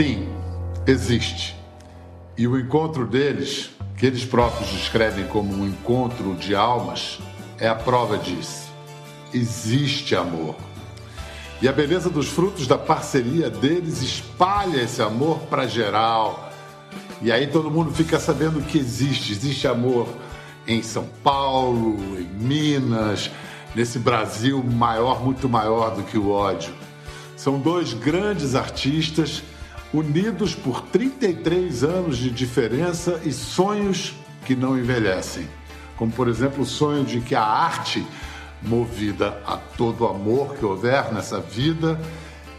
Sim, existe. E o encontro deles, que eles próprios descrevem como um encontro de almas, é a prova disso. Existe amor. E a beleza dos frutos da parceria deles espalha esse amor para geral. E aí todo mundo fica sabendo que existe. Existe amor em São Paulo, em Minas, nesse Brasil maior, muito maior do que o ódio. São dois grandes artistas unidos por 33 anos de diferença e sonhos que não envelhecem. Como, por exemplo, o sonho de que a arte, movida a todo amor que houver nessa vida,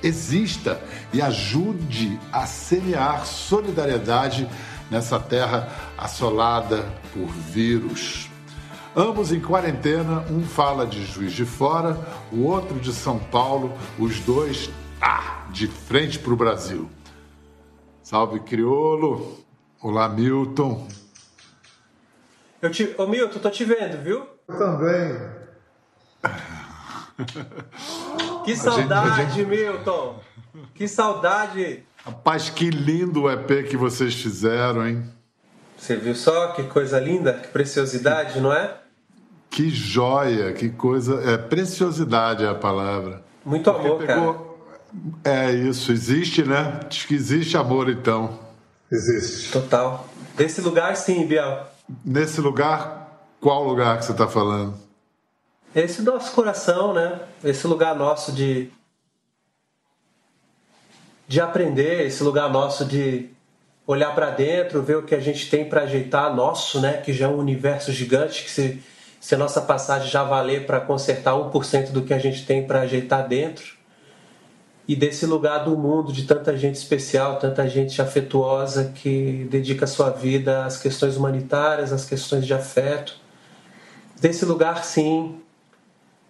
exista e ajude a semear solidariedade nessa terra assolada por vírus. Ambos em quarentena, um fala de Juiz de Fora, o outro de São Paulo, os dois ah, de frente para o Brasil. Salve, Criolo. Olá, Milton. Eu te... Ô, Milton, tô te vendo, viu? Eu também. que saudade, a gente, a gente... Milton. Que saudade. Rapaz, que lindo o EP que vocês fizeram, hein? Você viu só que coisa linda, que preciosidade, não é? Que joia, que coisa. É, preciosidade é a palavra. Muito amor, pegou... cara. É isso, existe, né? Diz que existe amor então. Existe. Total. Nesse lugar, sim, Biel. Nesse lugar, qual lugar que você está falando? Esse nosso coração, né? Esse lugar nosso de de aprender, esse lugar nosso de olhar para dentro, ver o que a gente tem para ajeitar nosso, né? Que já é um universo gigante que se se a nossa passagem já valer para consertar 1% do que a gente tem para ajeitar dentro, e desse lugar do mundo de tanta gente especial, tanta gente afetuosa que dedica sua vida às questões humanitárias, às questões de afeto. Desse lugar, sim,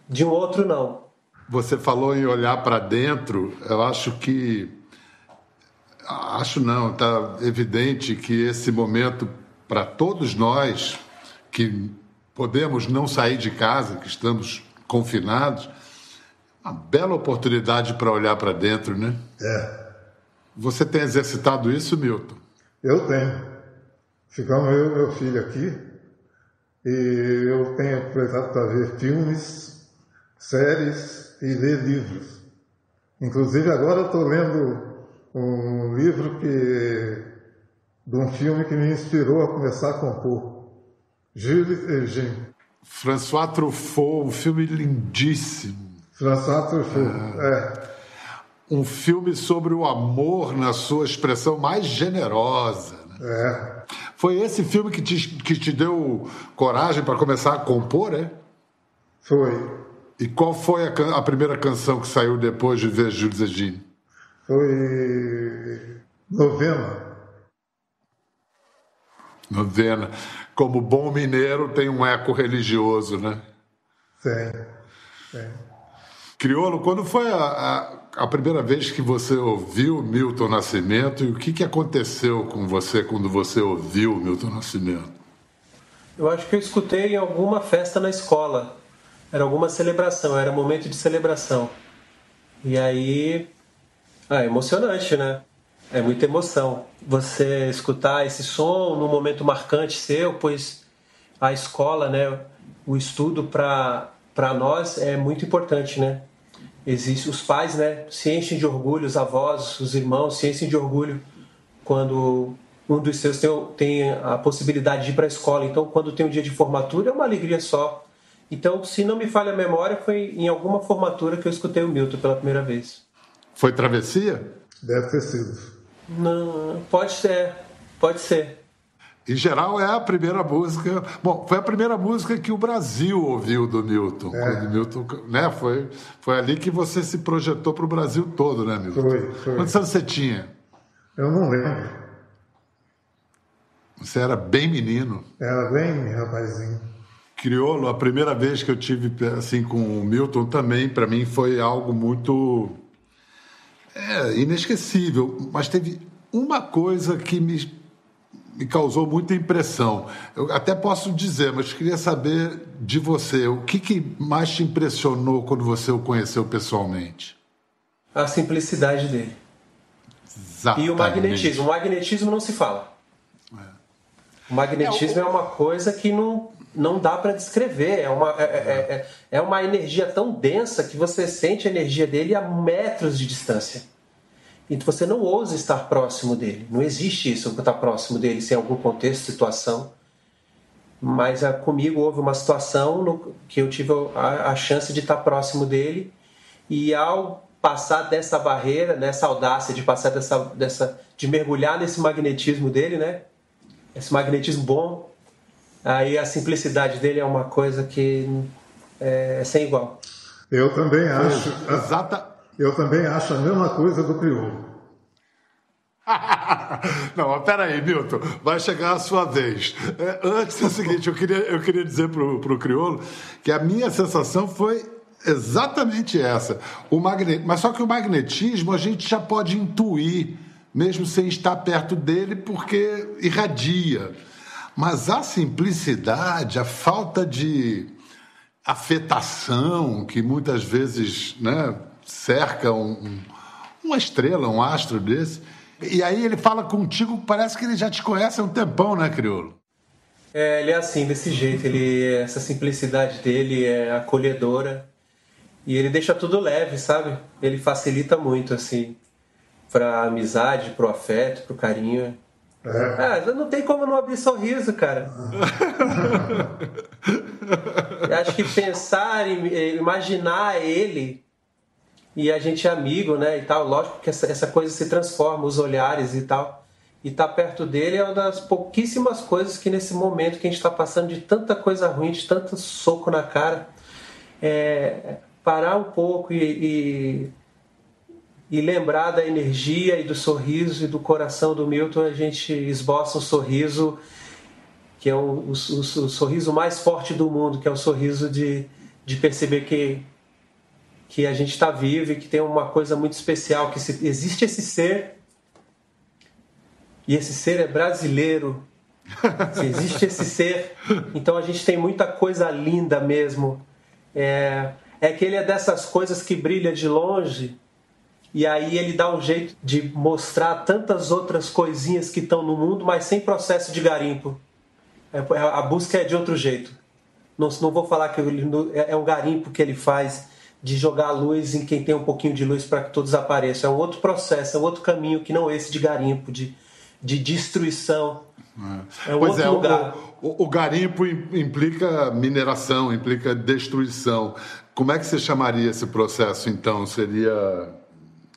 de um outro, não. Você falou em olhar para dentro, eu acho que. Acho não, está evidente que esse momento, para todos nós que podemos não sair de casa, que estamos confinados, uma bela oportunidade para olhar para dentro, né? É. Você tem exercitado isso, Milton? Eu tenho. Ficamos eu e meu filho aqui e eu tenho aproveitado para ver filmes, séries e ler livros. Inclusive agora estou lendo um livro que de um filme que me inspirou a começar a compor. Gilles Eugène. François Truffaut, um filme lindíssimo. François Truffaut, é. Um filme sobre o amor na sua expressão mais generosa. Né? É. Foi esse filme que te, que te deu coragem para começar a compor, é? Foi. E qual foi a, a primeira canção que saiu depois de ver Júlio Zegini? Foi Novena. Novena. Como bom mineiro, tem um eco religioso, né? Tem, tem. Criolo, quando foi a, a, a, primeira vez que você ouviu Milton Nascimento e o que, que aconteceu com você quando você ouviu Milton Nascimento? Eu acho que eu escutei em alguma festa na escola. Era alguma celebração, era momento de celebração. E aí. Ah, é emocionante, né? É muita emoção. Você escutar esse som num momento marcante seu, pois a escola, né? O estudo para nós é muito importante, né? Existe os pais né se enchem de orgulho os avós os irmãos se enchem de orgulho quando um dos seus tem, tem a possibilidade de ir para a escola. Então quando tem um dia de formatura é uma alegria só. Então se não me falha a memória foi em alguma formatura que eu escutei o Milton pela primeira vez. Foi travessia? Deve ter sido. Não pode ser pode ser em geral, é a primeira música. Bom, foi a primeira música que o Brasil ouviu do Milton. É. Quando Milton né, foi, foi ali que você se projetou para o Brasil todo, né, Milton? Foi, foi. Quantos anos você tinha? Eu não lembro. Você era bem menino. Era bem rapazinho. Criolo, a primeira vez que eu tive assim com o Milton também, para mim, foi algo muito é, inesquecível. Mas teve uma coisa que me me causou muita impressão. Eu até posso dizer, mas queria saber de você, o que, que mais te impressionou quando você o conheceu pessoalmente? A simplicidade dele. Exatamente. E o magnetismo. O magnetismo não se fala. É. O magnetismo é, o... é uma coisa que não, não dá para descrever. É uma, é, é, é, é uma energia tão densa que você sente a energia dele a metros de distância. E você não ousa estar próximo dele. Não existe isso, estar próximo dele sem algum contexto, situação. Mas ah, comigo houve uma situação no, que eu tive a, a chance de estar próximo dele. E ao passar dessa barreira, nessa audácia de passar dessa, dessa, de mergulhar nesse magnetismo dele, né? Esse magnetismo bom, aí a simplicidade dele é uma coisa que é, é sem igual. Eu também acho. Exata. Eu também acho a mesma coisa do crioulo. Não, peraí, Milton, vai chegar a sua vez. É, antes é o seguinte, eu queria, eu queria dizer pro, pro crioulo que a minha sensação foi exatamente essa. O magnet... Mas só que o magnetismo a gente já pode intuir, mesmo sem estar perto dele, porque irradia. Mas a simplicidade, a falta de afetação que muitas vezes né, cerca um, uma estrela, um astro desse. E aí ele fala contigo, parece que ele já te conhece há um tempão, né, Criolo? É, ele é assim, desse jeito. Ele, essa simplicidade dele é acolhedora e ele deixa tudo leve, sabe? Ele facilita muito, assim, pra amizade, pro afeto, pro carinho. É. Ah, não tem como não abrir sorriso, cara. acho que pensar, imaginar ele e a gente é amigo, né, e tal, lógico que essa, essa coisa se transforma, os olhares e tal. E estar tá perto dele é uma das pouquíssimas coisas que nesse momento que a gente está passando de tanta coisa ruim, de tanto soco na cara, é, parar um pouco e, e, e, lembrar da energia e do sorriso e do coração do Milton, a gente esboça um sorriso que é o, o, o, sorriso mais forte do mundo, que é o sorriso de, de perceber que, que a gente está vivo e que tem uma coisa muito especial, que se, existe esse ser e esse ser é brasileiro. Se existe esse ser, então a gente tem muita coisa linda mesmo. É, é que ele é dessas coisas que brilha de longe e aí ele dá um jeito de mostrar tantas outras coisinhas que estão no mundo, mas sem processo de garimpo. É, a busca é de outro jeito. Não, não vou falar que ele, é, é um garimpo que ele faz de jogar a luz em quem tem um pouquinho de luz para que todos apareçam. É um outro processo, é um outro caminho que não é esse de garimpo, de, de destruição. É, é um pois outro é, lugar. O, o, garimpo implica mineração, implica destruição. Como é que você chamaria esse processo, então? Seria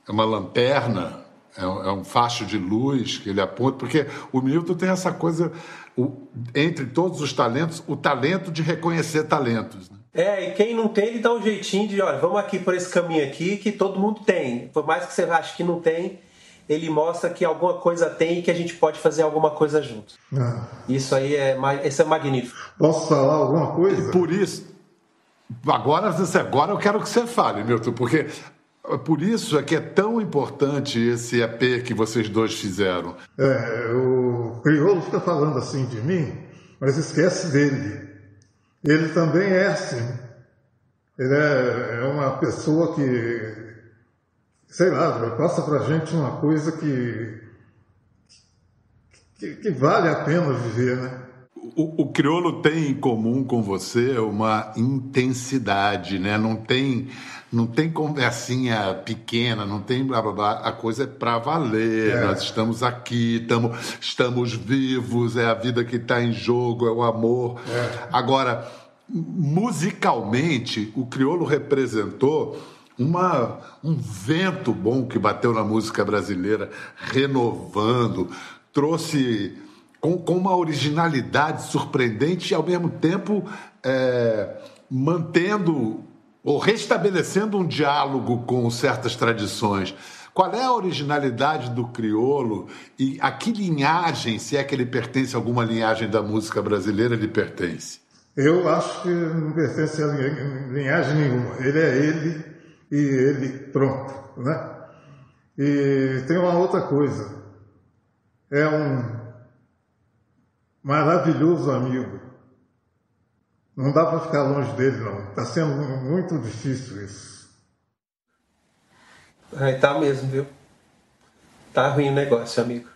uma lanterna? É um, é um facho de luz que ele aponta? Porque o Milton tem essa coisa, o, entre todos os talentos, o talento de reconhecer talentos. Né? É, e quem não tem, ele dá um jeitinho de, olha, vamos aqui por esse caminho aqui, que todo mundo tem. Por mais que você ache que não tem, ele mostra que alguma coisa tem e que a gente pode fazer alguma coisa junto. Ah. Isso aí é, isso é magnífico. Posso falar alguma coisa? Por isso, Agora, agora eu quero que você fale, Milton, porque por isso é que é tão importante esse EP que vocês dois fizeram. É, o Criolo fica falando assim de mim, mas esquece dele. Ele também é assim. Ele é, é uma pessoa que, sei lá, passa pra gente uma coisa que, que, que vale a pena viver, né? O, o crioulo tem em comum com você uma intensidade, né? Não tem, não tem conversinha pequena, não tem blá blá blá. A coisa é para valer. É. Nós estamos aqui, tamo, estamos vivos, é a vida que está em jogo, é o amor. É. Agora, musicalmente, o crioulo representou uma, um vento bom que bateu na música brasileira, renovando, trouxe com, com uma originalidade surpreendente e, ao mesmo tempo, é, mantendo ou restabelecendo um diálogo com certas tradições. Qual é a originalidade do criolo e a que linhagem, se é que ele pertence a alguma linhagem da música brasileira, ele pertence? Eu acho que não pertence a linhagem nenhuma. Ele é ele e ele pronto, né? E tem uma outra coisa. É um maravilhoso amigo. Não dá para ficar longe dele, não. Está sendo muito difícil isso. Aí tá mesmo, viu? Tá ruim o negócio, amigo.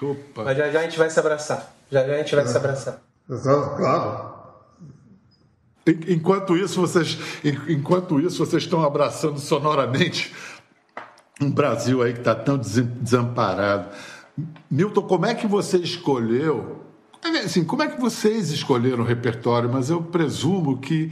Opa. Mas já já a gente vai se abraçar. Já já a gente vai é. se abraçar. Claro. Enquanto isso, vocês, enquanto isso, vocês estão abraçando sonoramente um Brasil aí que está tão desamparado. Milton, como é que você escolheu? Assim, como é que vocês escolheram o repertório? Mas eu presumo que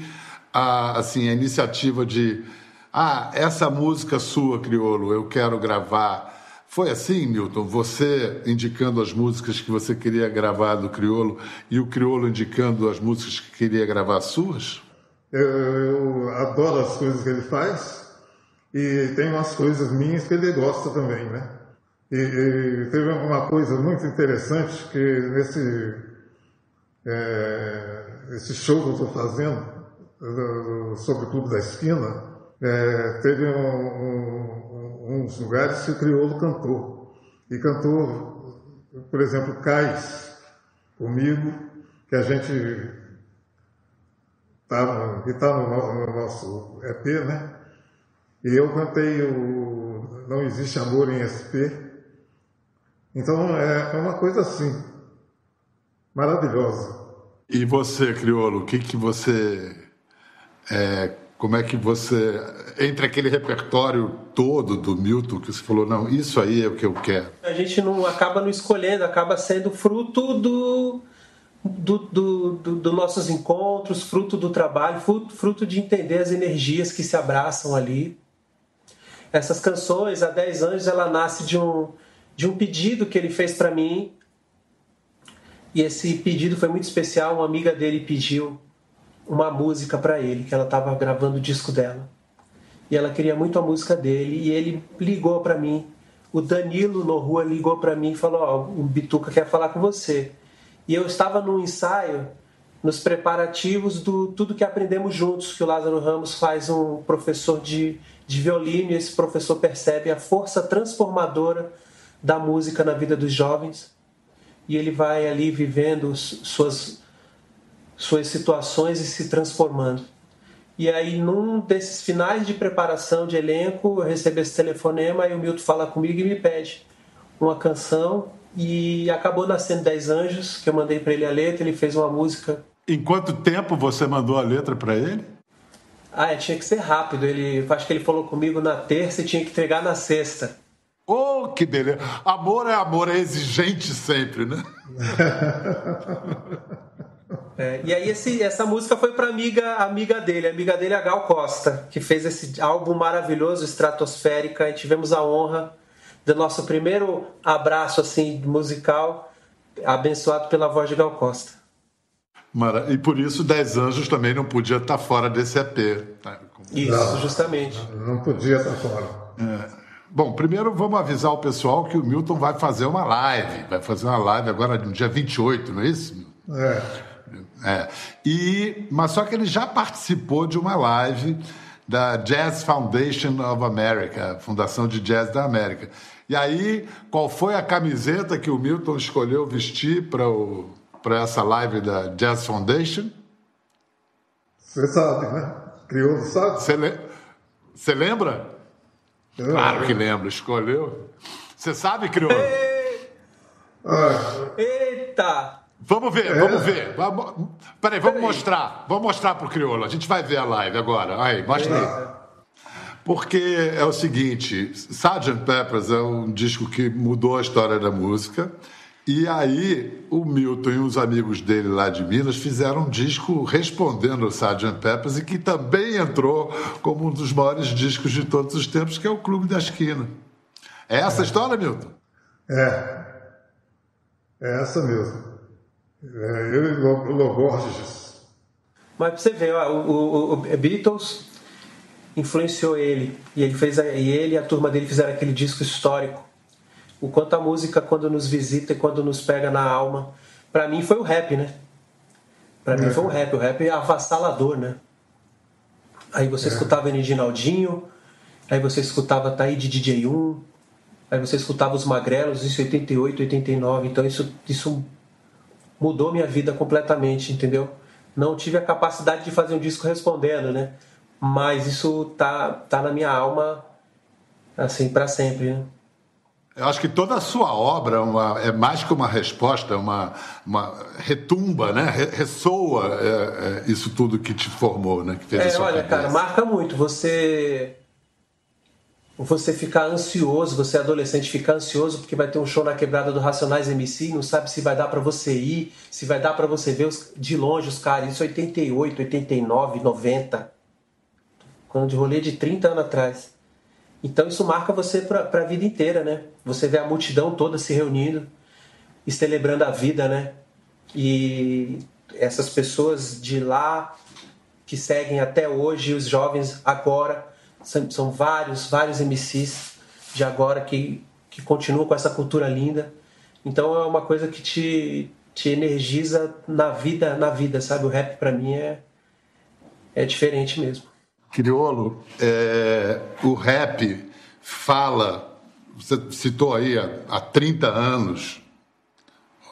a, assim, a iniciativa de ah, essa música sua, Criolo, eu quero gravar. Foi assim, Milton? Você indicando as músicas que você queria gravar do Criolo e o Criolo indicando as músicas que queria gravar suas? Eu, eu adoro as coisas que ele faz e tem umas coisas minhas que ele gosta também, né? E, e teve uma coisa muito interessante que nesse é, esse show que eu estou fazendo sobre o Clube da Esquina, é, teve um, um, uns lugares que o crioulo cantou. E cantou, por exemplo, Cais, comigo, que a gente tá, que está no, no, nosso EP, né? E eu cantei o Não Existe Amor em SP. Então é, é uma coisa assim, maravilhosa. E você, Criolo, o que, que você é, como é que você, entre aquele repertório todo do Milton, que você falou, não, isso aí é o que eu quero? A gente não acaba não escolhendo, acaba sendo fruto do, do, do, do, do nossos encontros, fruto do trabalho, fruto, fruto de entender as energias que se abraçam ali. Essas canções, há 10 anos, ela nasce de um, de um pedido que ele fez para mim. E esse pedido foi muito especial. Uma amiga dele pediu uma música para ele, que ela estava gravando o disco dela. E ela queria muito a música dele e ele ligou para mim. O Danilo no rua ligou para mim e falou: "Ó, oh, o Bituca quer falar com você". E eu estava no ensaio, nos preparativos do tudo que aprendemos juntos, que o Lázaro Ramos faz um professor de, de violino e esse professor percebe a força transformadora da música na vida dos jovens. E ele vai ali vivendo suas suas situações e se transformando. E aí, num desses finais de preparação de elenco, eu recebo esse telefonema e o Milton fala comigo e me pede uma canção. E acabou nascendo Dez Anjos, que eu mandei para ele a letra, ele fez uma música. Em quanto tempo você mandou a letra para ele? Ah, é, tinha que ser rápido. Ele, acho que ele falou comigo na terça e tinha que entregar na sexta. Oh, que beleza! Amor é amor, é exigente sempre, né? É, e aí esse, essa música foi para amiga amiga dele, amiga dele a Gal Costa, que fez esse álbum maravilhoso, Estratosférica, e tivemos a honra do nosso primeiro abraço assim musical, abençoado pela voz de Gal Costa. Mara, e por isso Dez Anjos também não podia estar fora desse EP. Né? Isso, não, justamente. Não podia estar fora. É. Bom, primeiro vamos avisar o pessoal que o Milton vai fazer uma live. Vai fazer uma live agora no dia 28, não é isso? É. É. E, mas só que ele já participou de uma live da Jazz Foundation of America, Fundação de Jazz da América. E aí, qual foi a camiseta que o Milton escolheu vestir para essa live da Jazz Foundation? Você sabe, né? Criou, sabe? Você le... lembra? Eu claro que lembro, escolheu. Você sabe, criou? Ah. Eita! Vamos ver, é. vamos ver. Vamos... Peraí, vamos Peraí. mostrar. Vamos mostrar pro Criolo. A gente vai ver a live agora. Aí, mostra aí. Porque é o seguinte, Sgt. Peppers é um disco que mudou a história da música. E aí o Milton e os amigos dele lá de Minas fizeram um disco respondendo ao Sgt. Peppers e que também entrou como um dos maiores discos de todos os tempos, que é o Clube da Esquina. É essa a história, Milton? É. É essa mesmo. É, eu e Logorges. Mas pra você ver, ó, o, o, o, Beatles influenciou ele e ele fez a, e ele e a turma dele fizeram aquele disco histórico. O quanto a música quando nos visita e quando nos pega na alma. Para mim foi o rap, né? Para é. mim foi o rap. O rap é avassalador, né? Aí você é. escutava Naldinho, aí você escutava Taí de DJ1, aí você escutava os Magrelos, isso 88, 89. Então isso, isso mudou minha vida completamente, entendeu? Não tive a capacidade de fazer um disco respondendo, né? Mas isso tá, tá na minha alma, assim, para sempre, né? Eu acho que toda a sua obra é, uma, é mais que uma resposta, é uma, uma retumba, né? ressoa é, é, isso tudo que te formou, né? Que fez é, olha, cabeça. cara, marca muito. Você você ficar ansioso, você adolescente ficar ansioso porque vai ter um show na quebrada do Racionais MC, não sabe se vai dar para você ir, se vai dar para você ver os, de longe os caras, isso 88, 89, 90. Quando de rolê de 30 anos atrás. Então isso marca você para a vida inteira, né? Você vê a multidão toda se reunindo e celebrando a vida, né? E essas pessoas de lá que seguem até hoje, os jovens agora, são, são vários, vários MCs de agora que, que continuam com essa cultura linda. Então é uma coisa que te, te energiza na vida, na vida, sabe? O rap para mim é, é diferente mesmo. Criolo, é, o rap fala, você citou aí há, há 30 anos,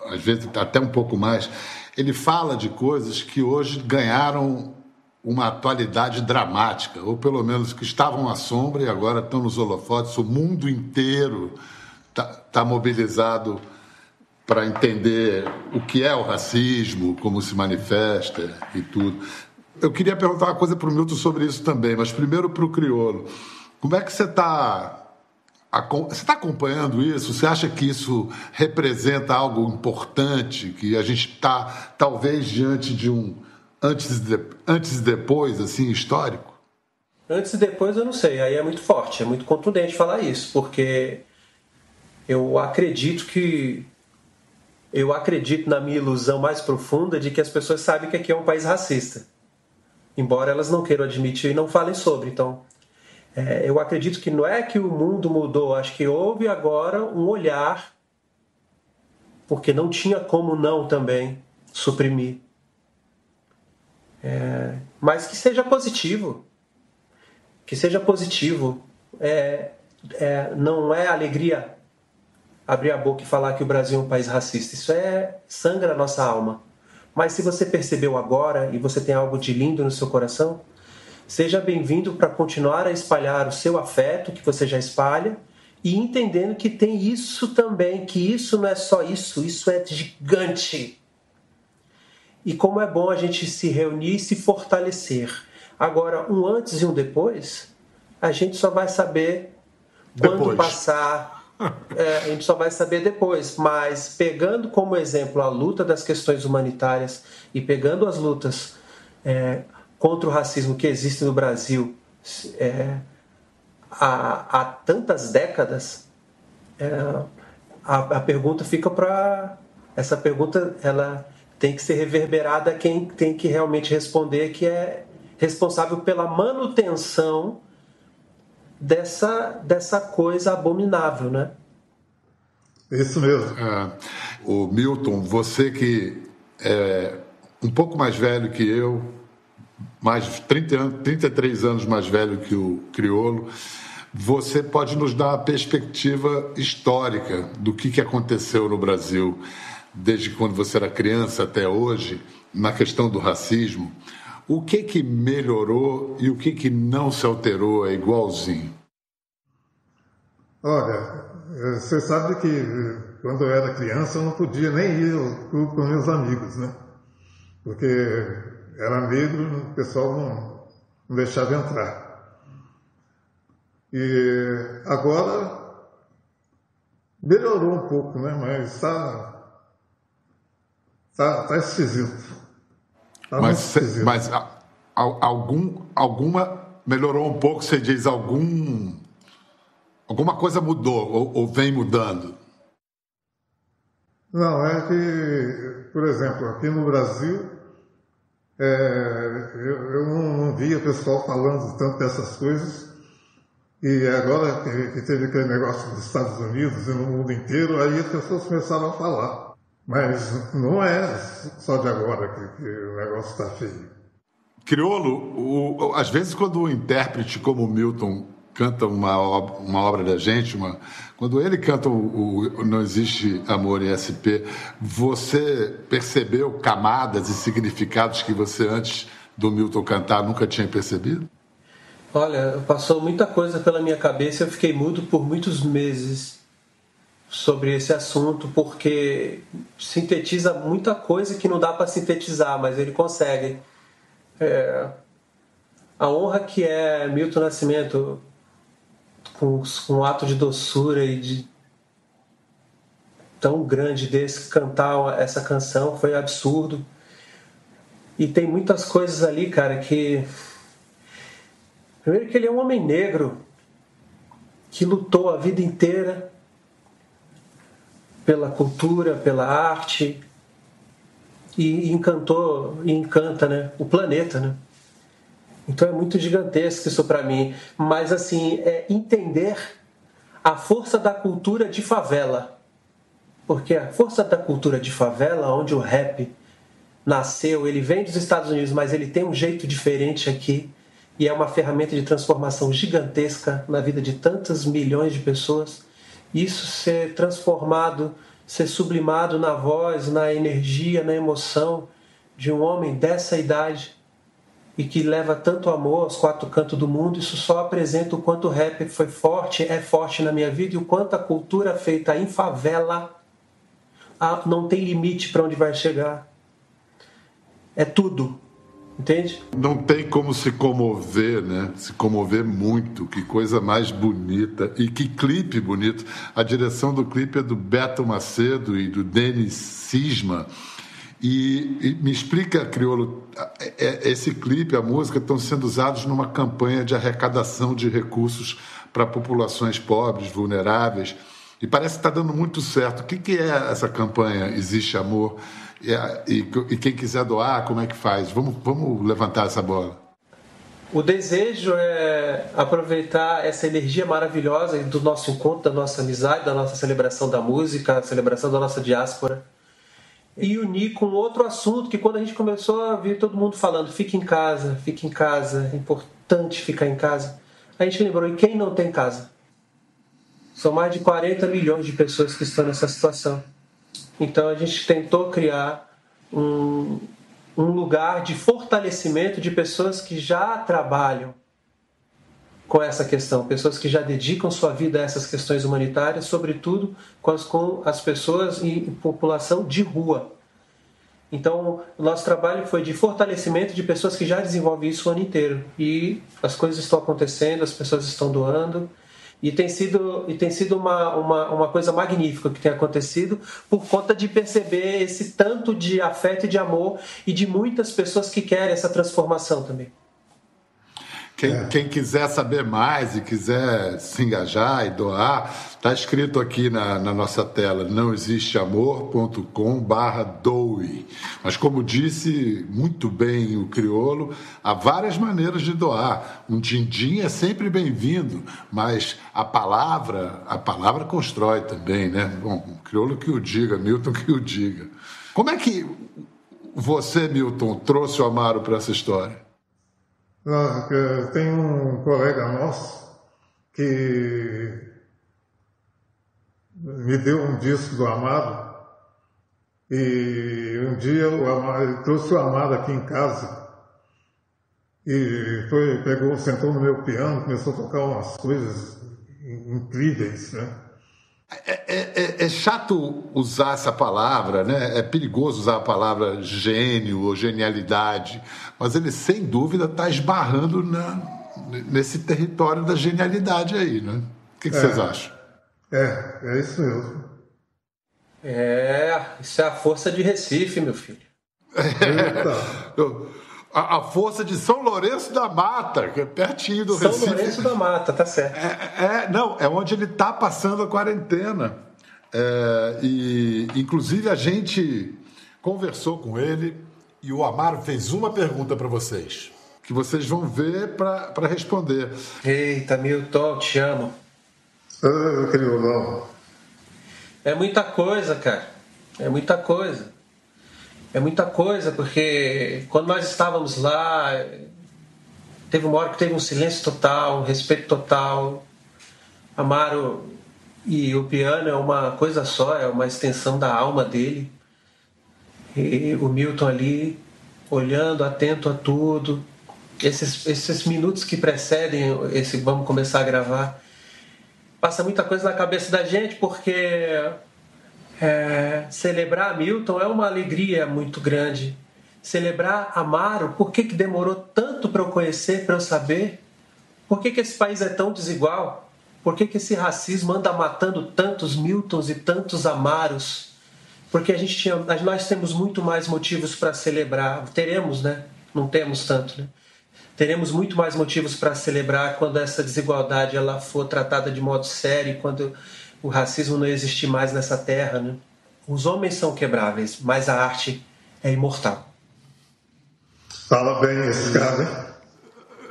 às vezes até um pouco mais, ele fala de coisas que hoje ganharam uma atualidade dramática, ou pelo menos que estavam à sombra e agora estão nos holofotes. O mundo inteiro está tá mobilizado para entender o que é o racismo, como se manifesta e tudo. Eu queria perguntar uma coisa para o Milton sobre isso também, mas primeiro para o Criolo. Como é que você está você está acompanhando isso? Você acha que isso representa algo importante? Que a gente está, talvez, diante de um antes e, de, antes e depois, assim, histórico? Antes e depois eu não sei. Aí é muito forte, é muito contundente falar isso, porque eu acredito que eu acredito na minha ilusão mais profunda de que as pessoas sabem que aqui é um país racista embora elas não queiram admitir e não falem sobre. Então, é, eu acredito que não é que o mundo mudou, acho que houve agora um olhar, porque não tinha como não também suprimir. É, mas que seja positivo. Que seja positivo. É, é, não é alegria abrir a boca e falar que o Brasil é um país racista. Isso é sangra a nossa alma. Mas se você percebeu agora e você tem algo de lindo no seu coração, seja bem-vindo para continuar a espalhar o seu afeto que você já espalha e entendendo que tem isso também, que isso não é só isso, isso é gigante. E como é bom a gente se reunir e se fortalecer. Agora, um antes e um depois, a gente só vai saber depois. quando passar é, a gente só vai saber depois, mas pegando como exemplo a luta das questões humanitárias e pegando as lutas é, contra o racismo que existe no Brasil é, há, há, tantas décadas, é, a, a, pergunta fica para. Essa pergunta ela tem que ser reverberada a quem tem que realmente responder, que é responsável pela manutenção dessa, dessa coisa abominável, né? Isso mesmo. É, o Milton, você que é um pouco mais velho que eu, mais 30 anos, 33 anos mais velho que o Criolo, você pode nos dar uma perspectiva histórica do que, que aconteceu no Brasil desde quando você era criança até hoje, na questão do racismo. O que que melhorou e o que que não se alterou é igualzinho? Olha, você sabe que quando eu era criança eu não podia nem ir ao clube com meus amigos, né? Porque era negro, o pessoal não, não deixava entrar. E agora melhorou um pouco, né? Mas está tá, tá esquisito. Tá mas, mas algum, alguma melhorou um pouco, você diz algum Alguma coisa mudou ou, ou vem mudando? Não, é que, por exemplo, aqui no Brasil, é, eu, eu não, não, via pessoal falando tanto dessas coisas. E agora que, que, teve aquele negócio dos Estados Unidos e no mundo inteiro, aí as pessoas começaram a falar. Mas não é só de agora que, que o negócio está feio. Criolo, o, às vezes quando o intérprete como Milton canta uma, obra, uma obra da gente, uma, quando ele canta o, o, Não Existe Amor em SP, você percebeu camadas e significados que você antes do Milton cantar nunca tinha percebido? Olha, passou muita coisa pela minha cabeça, eu fiquei mudo por muitos meses. Sobre esse assunto, porque sintetiza muita coisa que não dá para sintetizar, mas ele consegue. É, a honra que é Milton Nascimento com, um ato de doçura e de tão grande desse cantar essa canção foi absurdo. E tem muitas coisas ali, cara, que. Primeiro, que ele é um homem negro que lutou a vida inteira pela cultura, pela arte e encantou e encanta, né, o planeta, né? Então é muito gigantesco isso para mim, mas assim, é entender a força da cultura de favela. Porque a força da cultura de favela, onde o rap nasceu, ele vem dos Estados Unidos, mas ele tem um jeito diferente aqui e é uma ferramenta de transformação gigantesca na vida de tantas milhões de pessoas. Isso ser transformado, ser sublimado na voz, na energia, na emoção de um homem dessa idade e que leva tanto amor aos quatro cantos do mundo, isso só apresenta o quanto o rap foi forte, é forte na minha vida e o quanto a cultura feita em favela não tem limite para onde vai chegar. É tudo. Entende? Não tem como se comover, né? Se comover muito. Que coisa mais bonita. E que clipe bonito. A direção do clipe é do Beto Macedo e do Denis Cisma. E, e, me explica, Criolo, é, é, esse clipe, a música, estão sendo usados numa campanha de arrecadação de recursos para populações pobres, vulneráveis. E parece que está dando muito certo. O que, que é essa campanha Existe Amor? E, e, e, quem quiser doar, como é que faz? Vamos, vamos levantar essa bola. O desejo é aproveitar essa energia maravilhosa do nosso encontro, da nossa amizade, da nossa celebração da música, celebração da nossa diáspora, e unir com outro assunto que quando a gente começou a ver todo mundo falando, fique em casa, fique em casa, é importante ficar em casa, a gente lembrou, e quem não tem casa? São mais de 40 milhões de pessoas que estão nessa situação. Então a gente tentou criar um, um lugar de fortalecimento de pessoas que já trabalham com essa questão, pessoas que já dedicam sua vida a essas questões humanitárias, sobretudo com as, com as pessoas e população de rua. Então, o nosso trabalho foi de fortalecimento de pessoas que já desenvolvem isso o ano inteiro. E as coisas estão acontecendo, as pessoas estão doando, e tem sido, e tem sido uma, uma, uma coisa magnífica que tem acontecido por conta de perceber esse tanto de afeto e de amor e de muitas pessoas que querem essa transformação também. Quem, é. quem, quiser saber mais e quiser se engajar e doar, está escrito aqui na, na, nossa tela, não existe amor.com barra doe. Mas como disse muito bem o criolo, há várias maneiras de doar. Um din-din é sempre bem-vindo, mas a palavra, a palavra constrói também, né? Bom, o criolo que o diga, Milton que o diga. Como é que você, Milton, trouxe o Amaro para essa história? Tem um colega nosso que me deu um disco do Amado e um dia o Amado, trouxe o Amado aqui em casa e foi, pegou, sentou no meu piano, começou a tocar umas coisas incríveis, né? É, é, é, é, chato usar essa palavra, né? É perigoso usar a palavra gênio ou genialidade, mas ele sem dúvida está esbarrando na, nesse território da genialidade aí, né? O que, que vocês é. acham? É, é isso mesmo. É, isso é a força de Recife, meu filho. É. A, a, força de São Lourenço da Mata, que é pertinho do São Recife. São Lourenço da Mata, tá certo. É, é, não, é onde ele está passando a quarentena. É, e, inclusive, a gente conversou com ele e o Amaro fez uma pergunta para vocês, que vocês vão ver para responder. Eita, Milton, te amo. Ah, criolão. É muita coisa, cara. É muita coisa. É muita coisa, porque quando nós estávamos lá, teve uma hora que teve um silêncio total, um respeito total. Amaro e o piano é uma coisa só, é uma extensão da alma dele. E o Milton ali, olhando, atento a tudo. Esses, esses minutos que precedem esse vamos começar a gravar, passa muita coisa na cabeça da gente, porque é, celebrar Milton é uma alegria muito grande. Celebrar Amaro, por que, que demorou tanto para eu conhecer, para eu saber? Por que, que esse país é tão desigual? Por que, que esse racismo anda matando tantos Miltons e tantos Amaros? Porque a gente tinha, nós temos muito mais motivos para celebrar. Teremos, né? Não temos tanto, né? teremos muito mais motivos para celebrar quando essa desigualdade ela for tratada de modo sério, quando o racismo não existir mais nessa terra. Né? Os homens são quebráveis, mas a arte é imortal. Fala bem esse cara.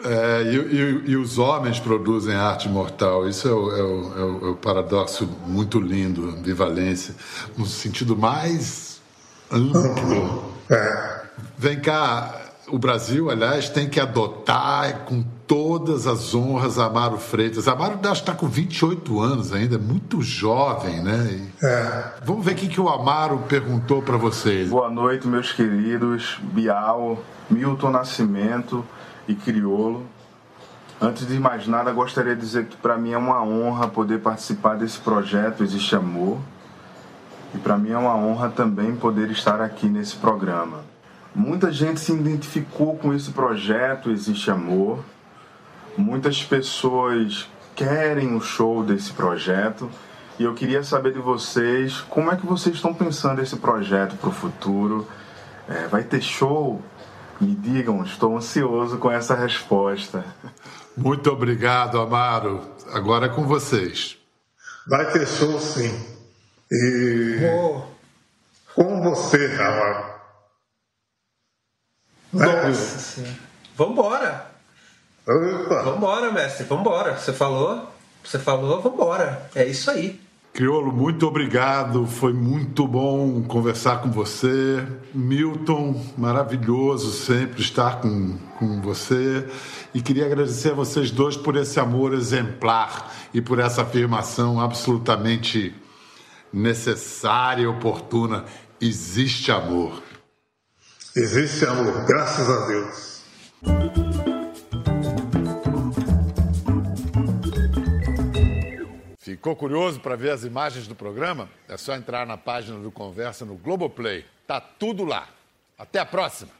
É, e, e, e, os homens produzem arte imortal. Isso é o, é o, é o, é o paradoxo muito lindo, ambivalência, no sentido mais amplo. É. Vem cá, o Brasil, aliás, tem que adotar com todas as honras Amaro Freitas. Amaro acho que está com 28 anos ainda, é muito jovem, né? É. Vamos ver o que, que o Amaro perguntou para vocês. Boa noite, meus queridos Bial, Milton Nascimento e Criolo. Antes de mais nada, gostaria de dizer que para mim é uma honra poder participar desse projeto Existe Amor. E para mim é uma honra também poder estar aqui nesse programa. Muita gente se identificou com esse projeto Existe Amor. Muitas pessoas querem o show desse projeto. E eu queria saber de vocês como é que vocês estão pensando esse projeto para o futuro. É, vai ter show? Me digam, estou ansioso com essa resposta. Muito obrigado, Amaro. Agora é com vocês. Vai ter show sim. E oh. com você, Amaro. Nossa senhora. Vambora! Opa. Vambora, mestre, vambora. Você falou, você falou, vambora. É isso aí. Criolo, muito obrigado. Foi muito bom conversar com você. Milton, maravilhoso sempre estar com, com você. E queria agradecer a vocês dois por esse amor exemplar e por essa afirmação absolutamente necessária e oportuna. Existe amor. Existe amor, graças a Deus. Ficou curioso para ver as imagens do programa? É só entrar na página do Conversa no Globoplay. Tá tudo lá. Até a próxima!